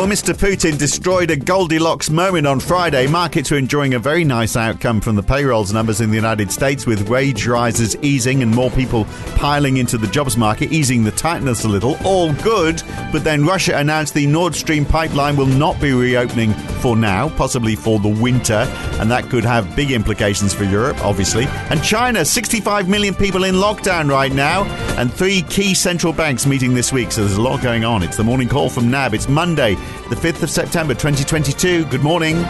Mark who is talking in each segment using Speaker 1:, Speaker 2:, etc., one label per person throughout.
Speaker 1: Well, Mr. Putin destroyed a Goldilocks moment on Friday. Markets were enjoying a very nice outcome from the payrolls numbers in the United States, with wage rises easing and more people piling into the jobs market, easing the tightness a little. All good. But then Russia announced the Nord Stream pipeline will not be reopening for now, possibly for the winter, and that could have big implications for Europe, obviously. And China, 65 million people in lockdown right now, and three key central banks meeting this week. So there's a lot going on. It's the morning call from NAB. It's Monday, the 5th of September 2022. Good morning.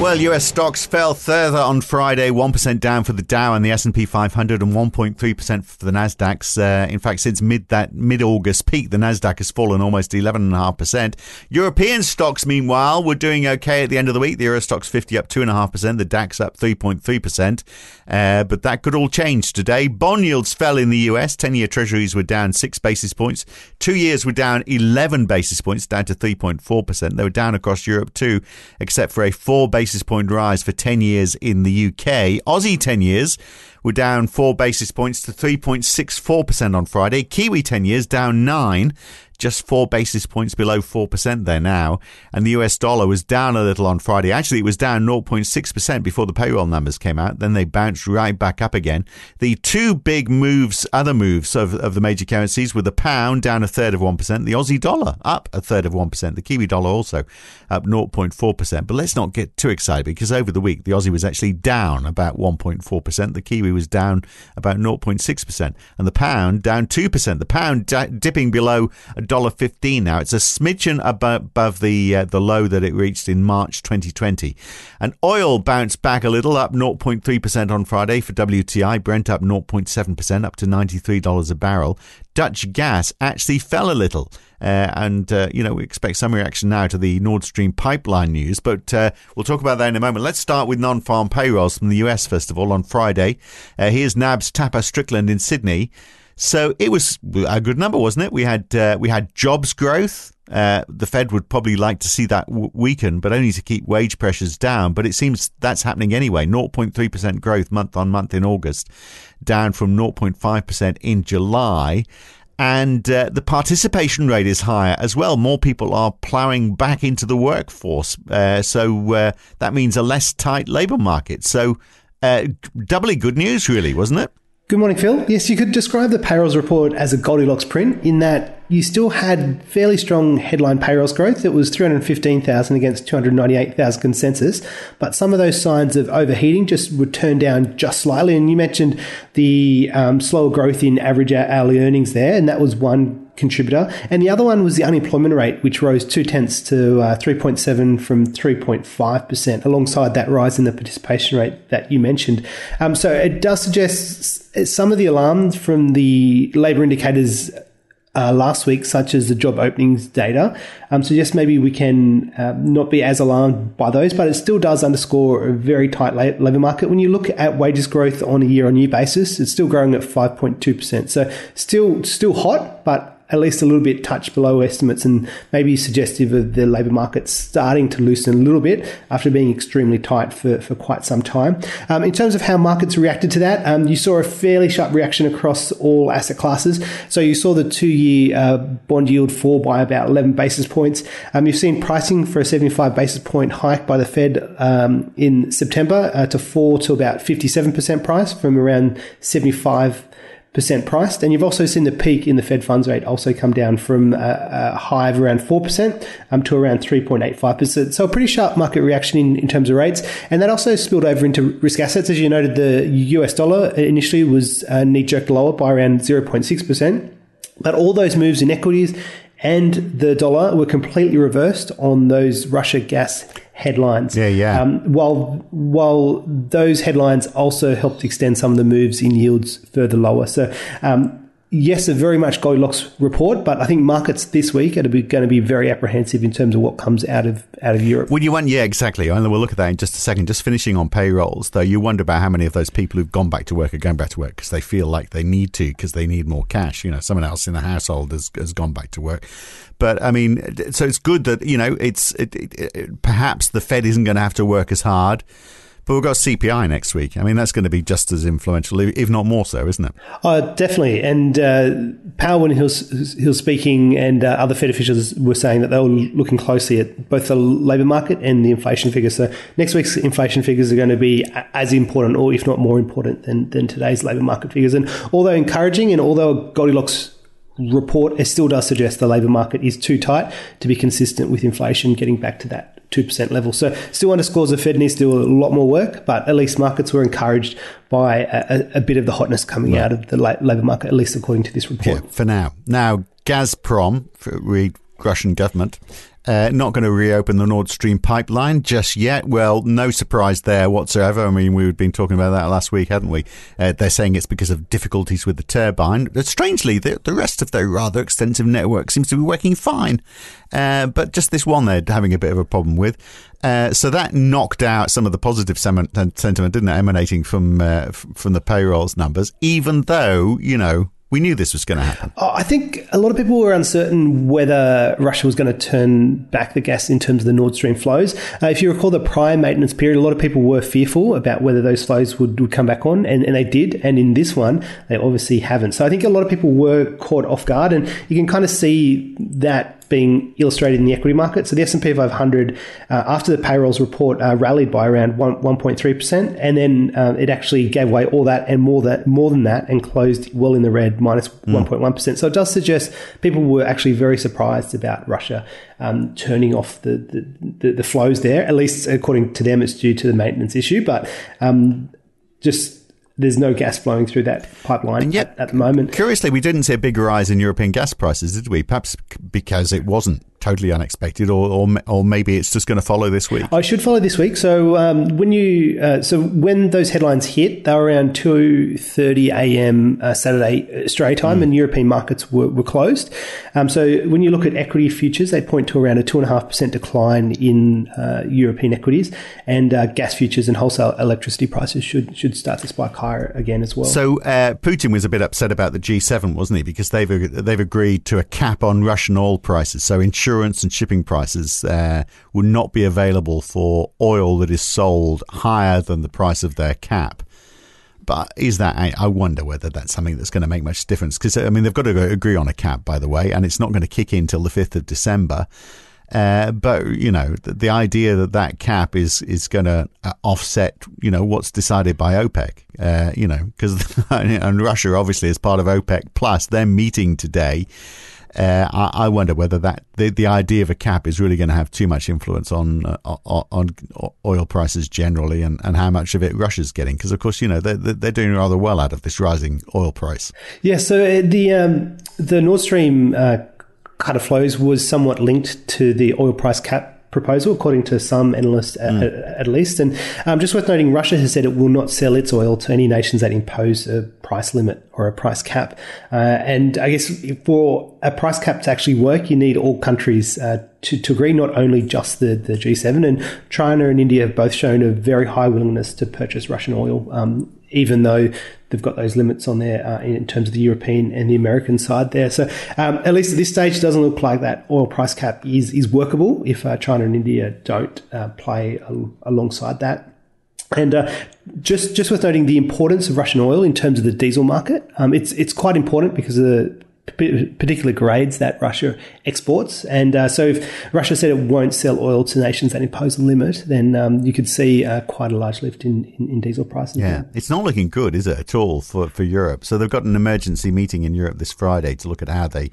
Speaker 1: Well, US stocks fell further on Friday, 1% down for the Dow and the S&P 500 and 1.3% for the Nasdaq. Uh, in fact, since mid that mid-August peak, the Nasdaq has fallen almost 11.5%. European stocks meanwhile were doing okay at the end of the week. The Euro Stoxx 50 up 2.5%, the DAX up 3.3%. Uh, but that could all change today. Bond yields fell in the US. 10-year treasuries were down 6 basis points. 2 years were down 11 basis points, down to 3.4%. They were down across Europe too, except for a 4 basis basis point rise for 10 years in the UK. Aussie 10 years were down 4 basis points to 3.64% on Friday. Kiwi 10 years down 9 just four basis points below 4% there now. And the US dollar was down a little on Friday. Actually, it was down 0.6% before the payroll numbers came out. Then they bounced right back up again. The two big moves, other moves of, of the major currencies were the pound down a third of 1%, the Aussie dollar up a third of 1%, the Kiwi dollar also up 0.4%. But let's not get too excited because over the week, the Aussie was actually down about 1.4%. The Kiwi was down about 0.6%. And the pound down 2%. The pound d- dipping below $1.15 now. It's a smidgen above, above the uh, the low that it reached in March 2020. And oil bounced back a little, up 0.3% on Friday for WTI. Brent up 0.7%, up to $93 a barrel. Dutch gas actually fell a little. Uh, and, uh, you know, we expect some reaction now to the Nord Stream pipeline news, but uh, we'll talk about that in a moment. Let's start with non farm payrolls from the US, first of all, on Friday. Uh, here's NAB's Tapas Strickland in Sydney. So it was a good number, wasn't it? We had uh, we had jobs growth. Uh, the Fed would probably like to see that w- weaken, but only to keep wage pressures down. But it seems that's happening anyway. 0.3% growth month on month in August, down from 0.5% in July. And uh, the participation rate is higher as well. More people are ploughing back into the workforce. Uh, so uh, that means a less tight labour market. So uh, doubly good news, really, wasn't it?
Speaker 2: Good morning, Phil. Yes, you could describe the payrolls report as a Goldilocks print in that you still had fairly strong headline payrolls growth. It was 315,000 against 298,000 consensus, but some of those signs of overheating just would turn down just slightly. And you mentioned the um, slower growth in average hourly earnings there, and that was one contributor. And the other one was the unemployment rate, which rose two tenths to uh, 3.7 from 3.5%, alongside that rise in the participation rate that you mentioned. Um, so it does suggest some of the alarms from the labour indicators uh, last week, such as the job openings data, um, suggest maybe we can uh, not be as alarmed by those, but it still does underscore a very tight labour market. When you look at wages growth on a year on year basis, it's still growing at 5.2%. So still, still hot, but at least a little bit touch below estimates and maybe suggestive of the labour market starting to loosen a little bit after being extremely tight for, for quite some time. Um, in terms of how markets reacted to that, um, you saw a fairly sharp reaction across all asset classes. So you saw the two year uh, bond yield fall by about 11 basis points. Um, you've seen pricing for a 75 basis point hike by the Fed um, in September uh, to fall to about 57% price from around 75 percent priced. And you've also seen the peak in the Fed funds rate also come down from a, a high of around 4% um, to around 3.85%. So a pretty sharp market reaction in, in terms of rates. And that also spilled over into risk assets. As you noted, the US dollar initially was uh, knee jerked lower by around 0.6%. But all those moves in equities and the dollar were completely reversed on those Russia gas headlines.
Speaker 1: Yeah, yeah. Um,
Speaker 2: while while those headlines also helped extend some of the moves in yields further lower. So. Um, yes, a very much Goldilocks report, but I think markets this week are going to be very apprehensive in terms of what comes out of out of Europe.
Speaker 1: Would you want? Yeah, exactly. And we'll look at that in just a second. Just finishing on payrolls, though, you wonder about how many of those people who've gone back to work are going back to work because they feel like they need to because they need more cash. You know, someone else in the household has, has gone back to work. But I mean, so it's good that you know it's it, it, it, perhaps the Fed isn't going to have to work as hard But we've got CPI next week. I mean, that's going to be just as influential, if not more so, isn't it?
Speaker 2: Oh, definitely. And uh, Powell, when he was, he was speaking, and uh, other Fed officials were saying that they were looking closely at both the labour market and the inflation figures. So next week's inflation figures are going to be as important, or if not more important, than, than today's labour market figures. And although encouraging, and although Goldilocks report, it still does suggest the labour market is too tight to be consistent with inflation getting back to that 2% level. So still underscores the Fed needs to do a lot more work, but at least markets were encouraged by a, a bit of the hotness coming right. out of the labour market, at least according to this report.
Speaker 1: Yeah, for now. Now, Gazprom, read Russian government, uh, not going to reopen the Nord Stream pipeline just yet. Well, no surprise there whatsoever. I mean, we've been talking about that last week, hadn't we? Uh, they're saying it's because of difficulties with the turbine. But strangely, the, the rest of their rather extensive network seems to be working fine. Uh, but just this one they're having a bit of a problem with. Uh, so that knocked out some of the positive sentiment, didn't it, emanating from uh, from the payrolls numbers, even though, you know, we knew this was going to happen.
Speaker 2: Oh, I think a lot of people were uncertain whether Russia was going to turn back the gas in terms of the Nord Stream flows. Uh, if you recall the prior maintenance period, a lot of people were fearful about whether those flows would, would come back on, and, and they did. And in this one, they obviously haven't. So I think a lot of people were caught off guard, and you can kind of see that being illustrated in the equity market. So the S&P 500, uh, after the payrolls report, uh, rallied by around 1, 1.3%, and then uh, it actually gave away all that and more that more than that and closed well in the red, minus mm. 1.1%. So it does suggest people were actually very surprised about Russia um, turning off the, the, the, the, flows there. At least according to them, it's due to the maintenance issue. But um, just there's no gas flowing through that pipeline and yet, at, at, the moment.
Speaker 1: Curiously, we didn't see a big rise in European gas prices, did we? Perhaps because it wasn't totally unexpected, or or, or maybe it's just going to follow this week.
Speaker 2: I should follow this week. So um, when you uh, so when those headlines hit, they were around two thirty a.m. Uh, Saturday Australia time, mm. and European markets were, were closed. Um, so when you look at equity futures, they point to around a two and a half percent decline in uh, European equities, and uh, gas futures and wholesale electricity prices should should start to spike higher again as well.
Speaker 1: So uh, Putin was a bit upset about the G7, wasn't he? Because they've they've agreed to a cap on Russian oil prices. So insurance insurance and shipping prices uh, will not be available for oil that is sold higher than the price of their cap. But is that, I wonder whether that's something that's going to make much difference. Because, I mean, they've got to agree on a cap, by the way, and it's not going to kick in till the 5th of December. Uh, but you know the, the, idea that that cap is is going to uh, offset you know what's decided by OPEC uh, you know because and Russia obviously is part of OPEC plus they're meeting today uh, I, I, wonder whether that the, the idea of a cap is really going to have too much influence on uh, on, oil prices generally, and, and how much of it Russia's getting. Because of course, you know they're they're doing rather well out of this rising oil price.
Speaker 2: Yeah. So uh, the um, the Nord Stream uh, cut of flows was somewhat linked to the oil price cap proposal, according to some analysts mm. at, at, least. And um, just worth noting, Russia has said it will not sell its oil to any nations that impose a price limit or a price cap. Uh, and I guess for a price cap to actually work, you need all countries uh, to, to agree, not only just the, the G7. And China and India have both shown a very high willingness to purchase Russian oil, um, even though they've got those limits on there uh, in terms of the European and the American side there. So um, at least at this stage, it doesn't look like that oil price cap is is workable if uh, China and India don't uh, play al- alongside that. And uh, just just worth noting the importance of Russian oil in terms of the diesel market. Um, it's it's quite important because the particular grades that Russia exports. And uh, so, if Russia said it won't sell oil to nations that impose a limit, then um, you could see uh, quite a large lift in, in, in diesel prices.
Speaker 1: Yeah, it's not looking good, is it, at all for, for Europe? So, they've got an emergency meeting in Europe this Friday to look at how they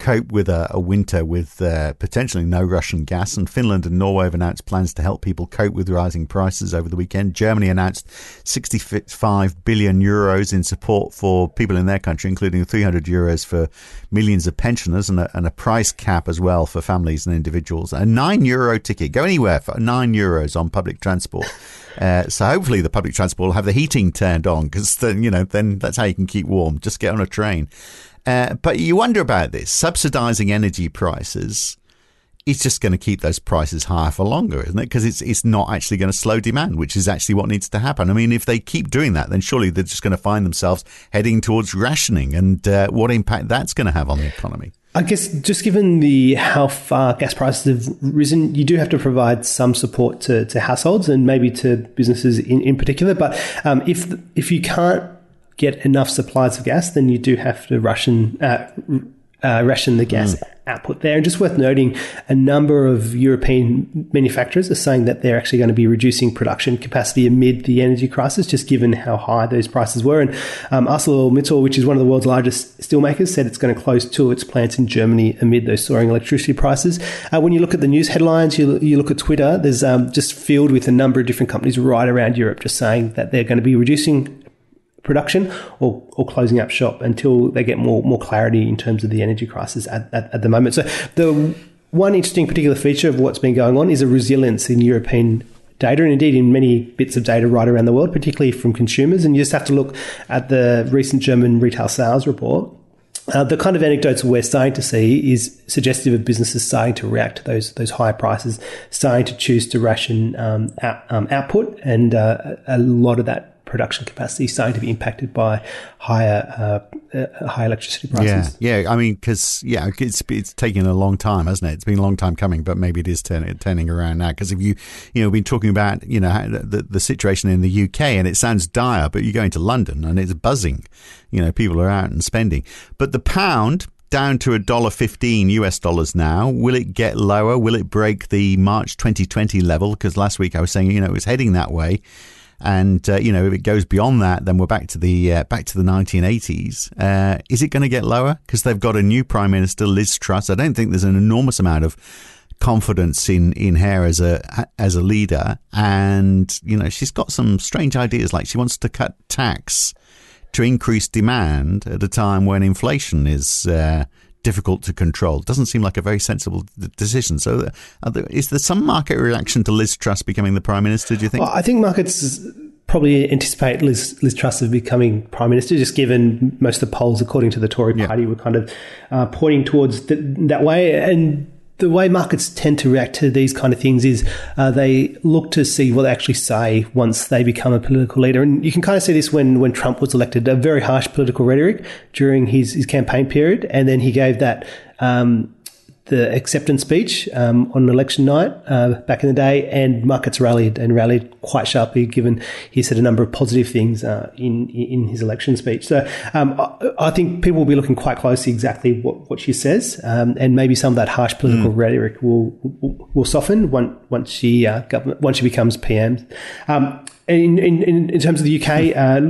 Speaker 1: cope with a, a winter with uh, potentially no Russian gas. And Finland and Norway have announced plans to help people cope with rising prices over the weekend. Germany announced 65 billion euros in support for people in their country, including 300 euros for millions of pensioners and a, and a price cap as well for families and individuals. A nine euro ticket, go anywhere for nine euros on public transport. Uh, so hopefully the public transport will have the heating turned on because then you know then that's how you can keep warm. Just get on a train. Uh, but you wonder about this subsidizing energy prices is just going to keep those prices higher for longer, isn't it? Because it's it's not actually going to slow demand, which is actually what needs to happen. I mean, if they keep doing that, then surely they're just going to find themselves heading towards rationing, and uh, what impact that's going to have on the economy.
Speaker 2: I guess just given the how far gas prices have risen, you do have to provide some support to, to households and maybe to businesses in, in particular. But um, if if you can't get enough supplies of gas, then you do have to ration uh, uh, ration the gas mm. output there. And just worth noting, a number of European manufacturers are saying that they're actually going to be reducing production capacity amid the energy crisis, just given how high those prices were. And um, ArcelorMittal, which is one of the world's largest steelmakers, said it's going to close two of its plants in Germany amid those soaring electricity prices. Uh, when you look at the news headlines, you, you look at Twitter, there's um, just filled with a number of different companies right around Europe just saying that they're going to be reducing production or, or closing up shop until they get more more clarity in terms of the energy crisis at, at, at the moment. So the one interesting particular feature of what's been going on is a resilience in European data and indeed in many bits of data right around the world, particularly from consumers. And you just have to look at the recent German retail sales report. Uh, the kind of anecdotes we're starting to see is suggestive of businesses starting to react to those those high prices, starting to choose to ration um, out, um, output, and uh, a lot of that production capacity starting to be impacted by higher uh, uh, high electricity prices.
Speaker 1: Yeah, yeah. I mean, because yeah, it's it's taken a long time, hasn't it? It's been a long time coming, but maybe it is turning turning around now. Because if you you know been talking about you know the the situation in the UK and it sounds dire, but you go into London and it's buzzing. You know, people are out and spending, but the pound down to a dollar fifteen US dollars now. Will it get lower? Will it break the March 2020 level? Because last week I was saying you know it was heading that way. And uh, you know, if it goes beyond that, then we're back to the uh, back to the 1980s. Uh, is it going to get lower because they've got a new prime minister, Liz Truss? I don't think there's an enormous amount of confidence in in her as a as a leader, and you know, she's got some strange ideas, like she wants to cut tax to increase demand at a time when inflation is uh, difficult to control. Doesn't seem like a very sensible decision. So, uh, there, is there some market reaction to Liz Truss becoming the prime minister? Do you think?
Speaker 2: Well, I think markets probably anticipate Liz, Liz Truss of becoming prime minister, just given most of the polls, according to the Tory party, were kind of uh, pointing towards th- that way. And the way markets tend to react to these kind of things is uh, they look to see what they actually say once they become a political leader. And you can kind of see this when, when Trump was elected, a very harsh political rhetoric during his, his campaign period. And then he gave that um, the acceptance speech um, on election night uh, back in the day, and markets rallied and rallied quite sharply, given he said a number of positive things uh, in in his election speech. So um, I, I, think people will be looking quite closely exactly what, what she says, um, and maybe some of that harsh political mm. rhetoric will, will, will soften once once she uh, once she becomes PM. Um, in, in, in terms of the UK, uh,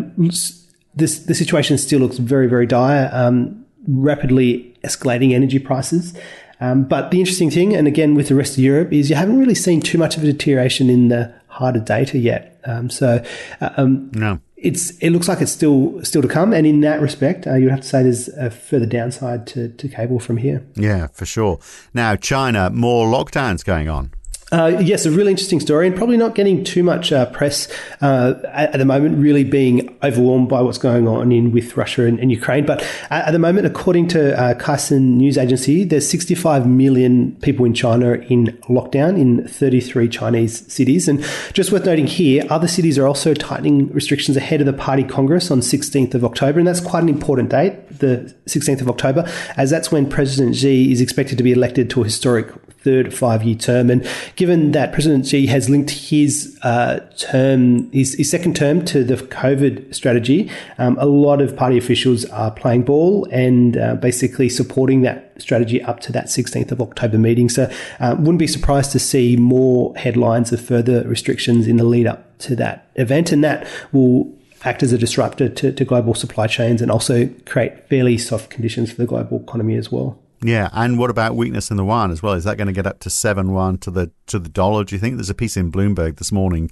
Speaker 2: this the situation still looks very very dire. Um, rapidly escalating energy prices. Um, but the interesting thing, and again with the rest of Europe, is you haven't really seen too much of a deterioration in the harder data yet. Um, so uh, um,
Speaker 1: no.
Speaker 2: It's, it looks like it's still still to come, and in that respect, uh, you'd have to say there's a further downside to, to cable from here.
Speaker 1: Yeah, for sure. Now, China, more lockdowns going on.
Speaker 2: Uh, yes, a really interesting story, and probably not getting too much uh, press uh, at, the moment. Really being overwhelmed by what's going on in with Russia and, and Ukraine. But at, at, the moment, according to uh, Caixin News Agency, there's 65 million people in China in lockdown in 33 Chinese cities. And just worth noting here, other cities are also tightening restrictions ahead of the Party Congress on 16th of October, and that's quite an important date, the 16th of October, as that's when President Xi is expected to be elected to a historic third five year term. And given that President Xi has linked his uh, term, his, his, second term to the COVID strategy, um, a lot of party officials are playing ball and uh, basically supporting that strategy up to that 16th of October meeting. So, uh, wouldn't be surprised to see more headlines of further restrictions in the lead up to that event. And that will act as a disruptor to, to global supply chains and also create fairly soft conditions for the global economy as well.
Speaker 1: Yeah, and what about weakness in the yuan as well? Is that going to get up to seven yuan to the to the dollar? Do you think there's a piece in Bloomberg this morning,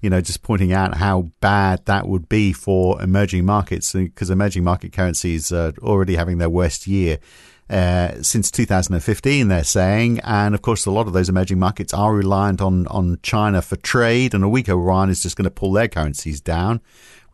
Speaker 1: you know, just pointing out how bad that would be for emerging markets because emerging market currencies are already having their worst year. Uh, since 2015, they're saying, and of course, a lot of those emerging markets are reliant on on China for trade, and a weaker yuan is just going to pull their currencies down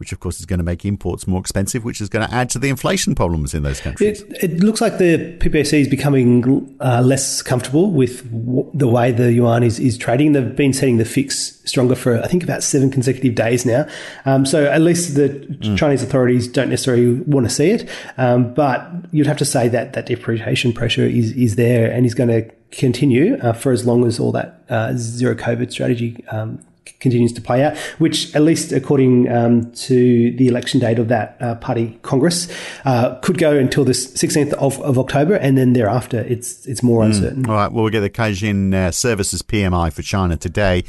Speaker 1: which of course is going to make imports more expensive, which is going to add to the inflation problems in those countries.
Speaker 2: It, it looks like the PPC is becoming uh, less comfortable with w- the way the yuan is, is trading. They've been setting the fix stronger for, I think, about seven consecutive days now. Um, so at least the mm. Chinese authorities don't necessarily want to see it. Um, but you'd have to say that that depreciation pressure is, is there and is going to continue uh, for as long as all that uh, zero COVID strategy um, continues to play out, which, at least according um, to the election date of that uh, party congress, uh, could go until the 16th of, of, October, and then thereafter it's it's more mm. uncertain.
Speaker 1: All right, well, we'll get the Caixin uh, Services PMI for China today.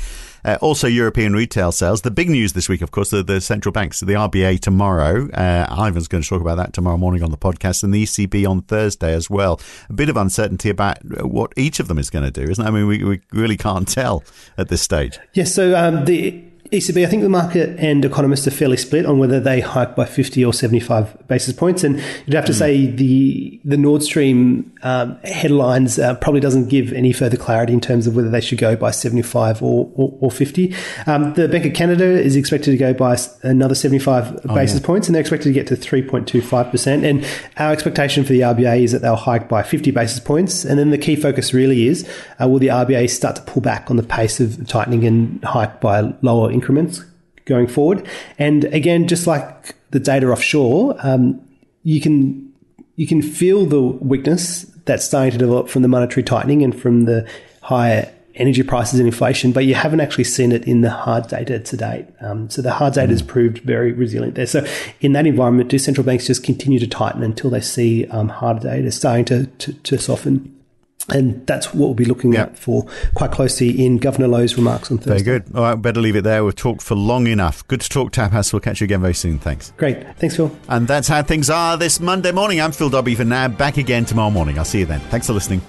Speaker 1: Uh, also, European retail sales. The big news this week, of course, the, the central banks, the RBA tomorrow. Uh, Ivan's going to talk about that tomorrow morning on the podcast, and the ECB on Thursday as well. A bit of uncertainty about what each of them is going to do, isn't it? I mean, we, we really can't tell at this stage.
Speaker 2: Yes, so um, the ECB, I think the market and economists are fairly split on whether they hike by 50 or 75 basis points. And you'd have to mm. say the the Nord Stream um, headlines uh, probably doesn't give any further clarity in terms of whether they should go by 75 or, or, or 50. Um, the Bank of Canada is expected to go by another 75 oh, basis yeah. points, and they're expected to get to 3.25%. And our expectation for the RBA is that they'll hike by 50 basis points. And then the key focus really is uh, will the RBA start to pull back on the pace of tightening and hike by lower income increments going forward. And again, just like the data offshore, um, you can you can feel the weakness that's starting to develop from the monetary tightening and from the higher energy prices and inflation, but you haven't actually seen it in the hard data to date. Um, so the hard data mm. has proved very resilient there. So in that environment, do central banks just continue to tighten until they see um, hard data starting to, to, to soften? And that's what we'll be looking at for quite closely in Governor Lowe's remarks on Thursday.
Speaker 1: Very good. All right, better leave it there. We've talked for long enough. Good to talk, Tapas. We'll catch you again very soon. Thanks.
Speaker 2: Great. Thanks, Phil.
Speaker 1: And that's how things are this Monday morning. I'm Phil Dobbie for now. Back again tomorrow morning. I'll see you then. Thanks for listening.